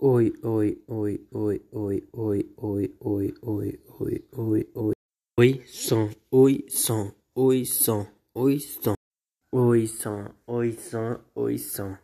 Oi, oi, oi, oi, oi, oi, oi, oi, oi, oi, oi, oi. Oi, son, oi, son, oi, son, oi, son. Oi, son, oi, son, oi, son.